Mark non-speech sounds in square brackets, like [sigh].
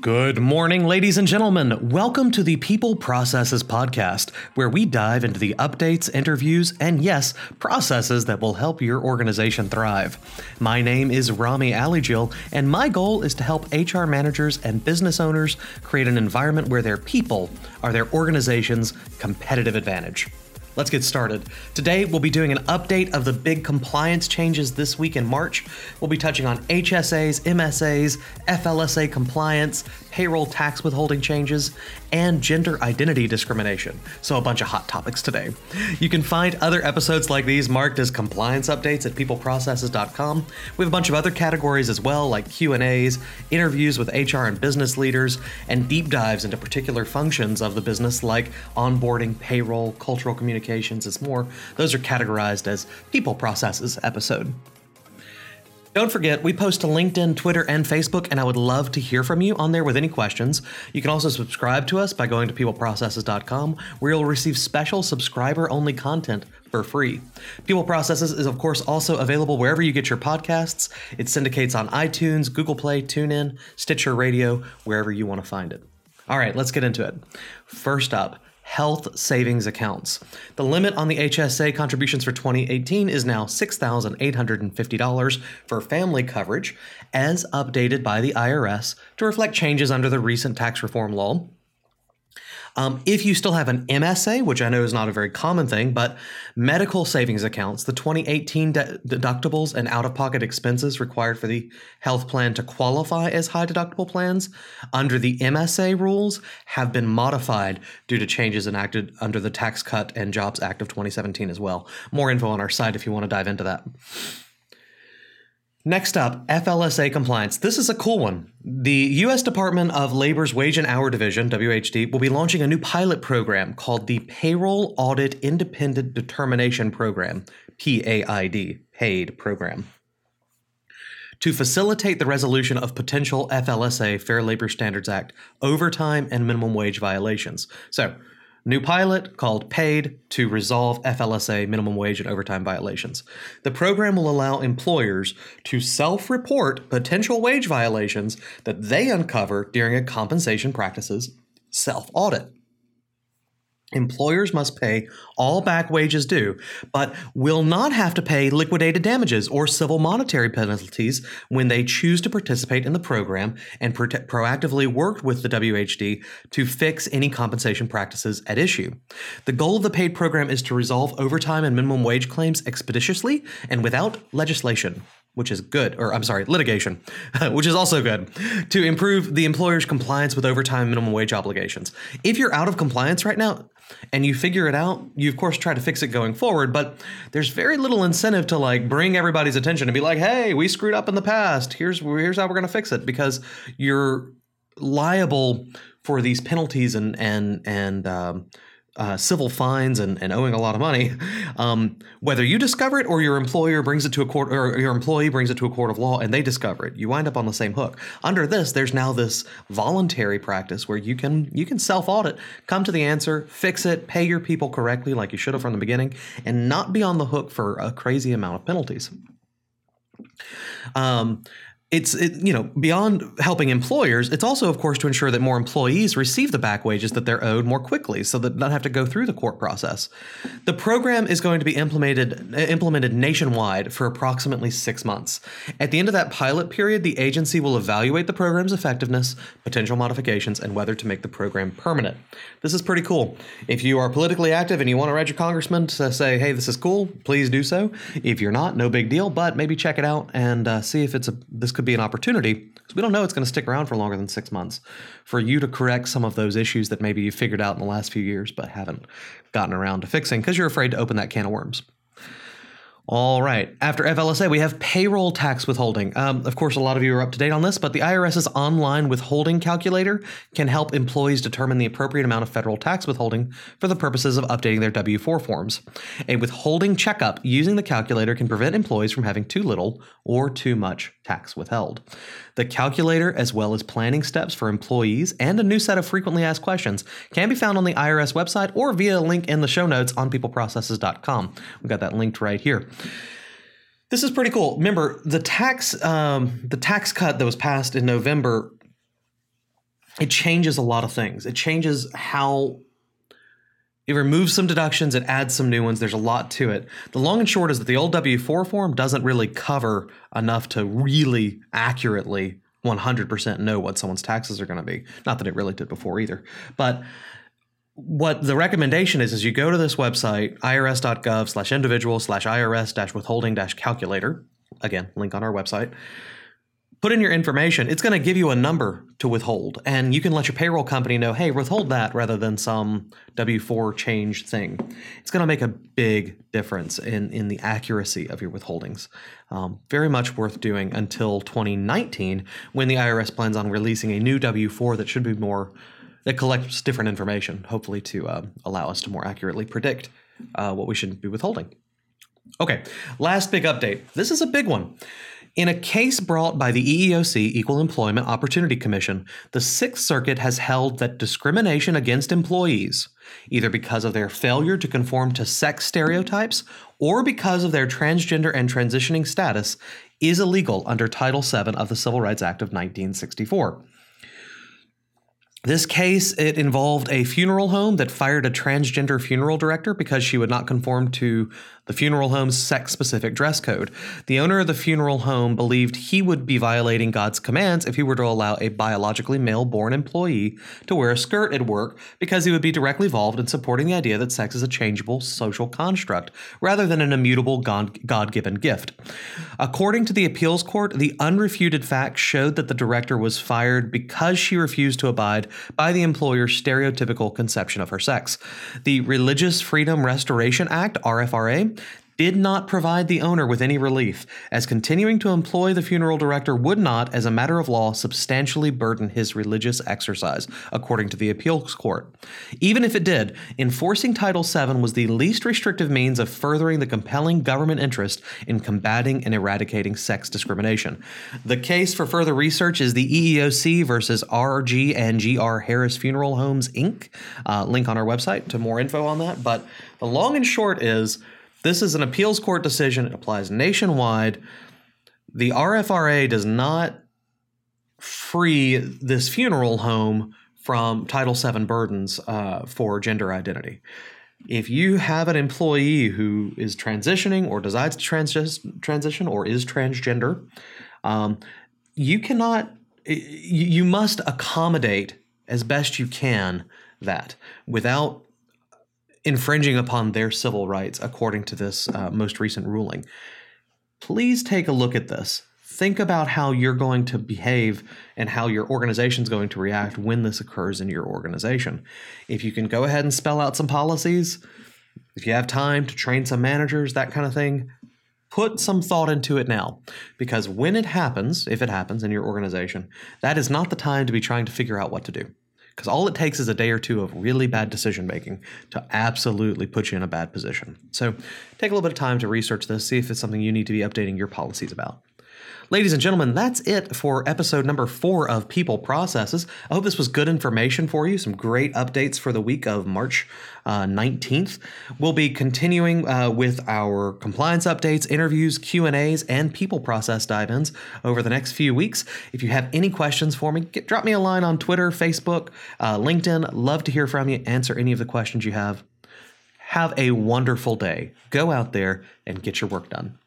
Good morning, ladies and gentlemen. Welcome to the People Processes Podcast, where we dive into the updates, interviews, and yes, processes that will help your organization thrive. My name is Rami Alijil, and my goal is to help HR managers and business owners create an environment where their people are their organization's competitive advantage. Let's get started. Today, we'll be doing an update of the big compliance changes this week in March. We'll be touching on HSAs, MSAs, FLSA compliance, payroll tax withholding changes, and gender identity discrimination. So, a bunch of hot topics today. You can find other episodes like these marked as compliance updates at peopleprocesses.com. We have a bunch of other categories as well, like Q&As, interviews with HR and business leaders, and deep dives into particular functions of the business like onboarding, payroll, cultural communications, and more. Those are categorized as people processes episode. Don't forget, we post to LinkedIn, Twitter, and Facebook, and I would love to hear from you on there with any questions. You can also subscribe to us by going to peopleprocesses.com, where you'll receive special subscriber only content for free. People Processes is, of course, also available wherever you get your podcasts. It syndicates on iTunes, Google Play, TuneIn, Stitcher Radio, wherever you want to find it. All right, let's get into it. First up, health savings accounts. The limit on the HSA contributions for 2018 is now $6,850 for family coverage, as updated by the IRS to reflect changes under the recent tax reform law. Um, if you still have an MSA, which I know is not a very common thing, but medical savings accounts, the 2018 de- deductibles and out of pocket expenses required for the health plan to qualify as high deductible plans under the MSA rules have been modified due to changes enacted under the Tax Cut and Jobs Act of 2017 as well. More info on our site if you want to dive into that. Next up, FLSA compliance. This is a cool one. The U.S. Department of Labor's Wage and Hour Division, WHD, will be launching a new pilot program called the Payroll Audit Independent Determination Program, PAID, PAID program. To facilitate the resolution of potential FLSA, Fair Labor Standards Act, overtime and minimum wage violations. So, New pilot called Paid to resolve FLSA minimum wage and overtime violations. The program will allow employers to self report potential wage violations that they uncover during a compensation practices self audit. Employers must pay all back wages due, but will not have to pay liquidated damages or civil monetary penalties when they choose to participate in the program and pro- proactively work with the WHD to fix any compensation practices at issue. The goal of the paid program is to resolve overtime and minimum wage claims expeditiously and without legislation which is good, or I'm sorry, litigation, [laughs] which is also good, to improve the employer's compliance with overtime minimum wage obligations. If you're out of compliance right now, and you figure it out, you of course try to fix it going forward, but there's very little incentive to like bring everybody's attention and be like, "Hey, we screwed up in the past. Here's here's how we're going to fix it," because you're liable for these penalties and and and um, uh, civil fines and, and owing a lot of money, um, whether you discover it or your employer brings it to a court or your employee brings it to a court of law and they discover it, you wind up on the same hook. Under this, there's now this voluntary practice where you can you can self audit, come to the answer, fix it, pay your people correctly like you should have from the beginning, and not be on the hook for a crazy amount of penalties. Um, it's it, you know beyond helping employers it's also of course to ensure that more employees receive the back wages that they're owed more quickly so that not have to go through the court process. The program is going to be implemented implemented nationwide for approximately six months. At the end of that pilot period the agency will evaluate the program's effectiveness potential modifications and whether to make the program permanent. This is pretty cool. If you are politically active and you want to write your congressman to say hey this is cool please do so. If you're not no big deal but maybe check it out and uh, see if it's a this could could be an opportunity because we don't know it's going to stick around for longer than six months for you to correct some of those issues that maybe you figured out in the last few years but haven't gotten around to fixing because you're afraid to open that can of worms. All right. After FLSA, we have payroll tax withholding. Um, of course, a lot of you are up to date on this, but the IRS's online withholding calculator can help employees determine the appropriate amount of federal tax withholding for the purposes of updating their W 4 forms. A withholding checkup using the calculator can prevent employees from having too little or too much tax withheld. The calculator, as well as planning steps for employees and a new set of frequently asked questions, can be found on the IRS website or via a link in the show notes on peopleprocesses.com. We've got that linked right here. This is pretty cool. Remember the tax um, the tax cut that was passed in November it changes a lot of things. It changes how it removes some deductions, it adds some new ones. There's a lot to it. The long and short is that the old W 4 form doesn't really cover enough to really accurately 100% know what someone's taxes are going to be. Not that it really did before either. But what the recommendation is is you go to this website irs.gov slash individual slash irs dash withholding dash calculator again link on our website put in your information, it's going to give you a number to withhold. And you can let your payroll company know, hey, withhold that rather than some W 4 change thing. It's going to make a big difference in, in the accuracy of your withholdings. Um, very much worth doing until 2019 when the IRS plans on releasing a new W 4 that should be more, that collects different information, hopefully to uh, allow us to more accurately predict uh, what we should be withholding. Okay, last big update. This is a big one. In a case brought by the EEOC Equal Employment Opportunity Commission, the Sixth Circuit has held that discrimination against employees, either because of their failure to conform to sex stereotypes or because of their transgender and transitioning status, is illegal under Title VII of the Civil Rights Act of 1964. This case, it involved a funeral home that fired a transgender funeral director because she would not conform to the funeral home's sex specific dress code. The owner of the funeral home believed he would be violating God's commands if he were to allow a biologically male born employee to wear a skirt at work because he would be directly involved in supporting the idea that sex is a changeable social construct rather than an immutable God given gift. According to the appeals court, the unrefuted facts showed that the director was fired because she refused to abide by the employer's stereotypical conception of her sex. The Religious Freedom Restoration Act, RFRA, did not provide the owner with any relief, as continuing to employ the funeral director would not, as a matter of law, substantially burden his religious exercise, according to the appeals court. Even if it did, enforcing Title VII was the least restrictive means of furthering the compelling government interest in combating and eradicating sex discrimination. The case for further research is the EEOC versus RG and GR Harris Funeral Homes, Inc. Uh, link on our website to more info on that. But the long and short is this is an appeals court decision. It applies nationwide. The RFRA does not free this funeral home from Title VII burdens uh, for gender identity. If you have an employee who is transitioning or decides to trans- transition or is transgender, um, you cannot, you must accommodate as best you can that without infringing upon their civil rights, according to this uh, most recent ruling. Please take a look at this. Think about how you're going to behave and how your organization is going to react when this occurs in your organization. If you can go ahead and spell out some policies, if you have time to train some managers, that kind of thing, put some thought into it now. Because when it happens, if it happens in your organization, that is not the time to be trying to figure out what to do because all it takes is a day or two of really bad decision making to absolutely put you in a bad position. So take a little bit of time to research this, see if it's something you need to be updating your policies about. Ladies and gentlemen, that's it for episode number four of People Processes. I hope this was good information for you. Some great updates for the week of March uh, 19th. We'll be continuing uh, with our compliance updates, interviews, Q and A's, and people process dive-ins over the next few weeks. If you have any questions for me, get, drop me a line on Twitter, Facebook, uh, LinkedIn. Love to hear from you. Answer any of the questions you have. Have a wonderful day. Go out there and get your work done.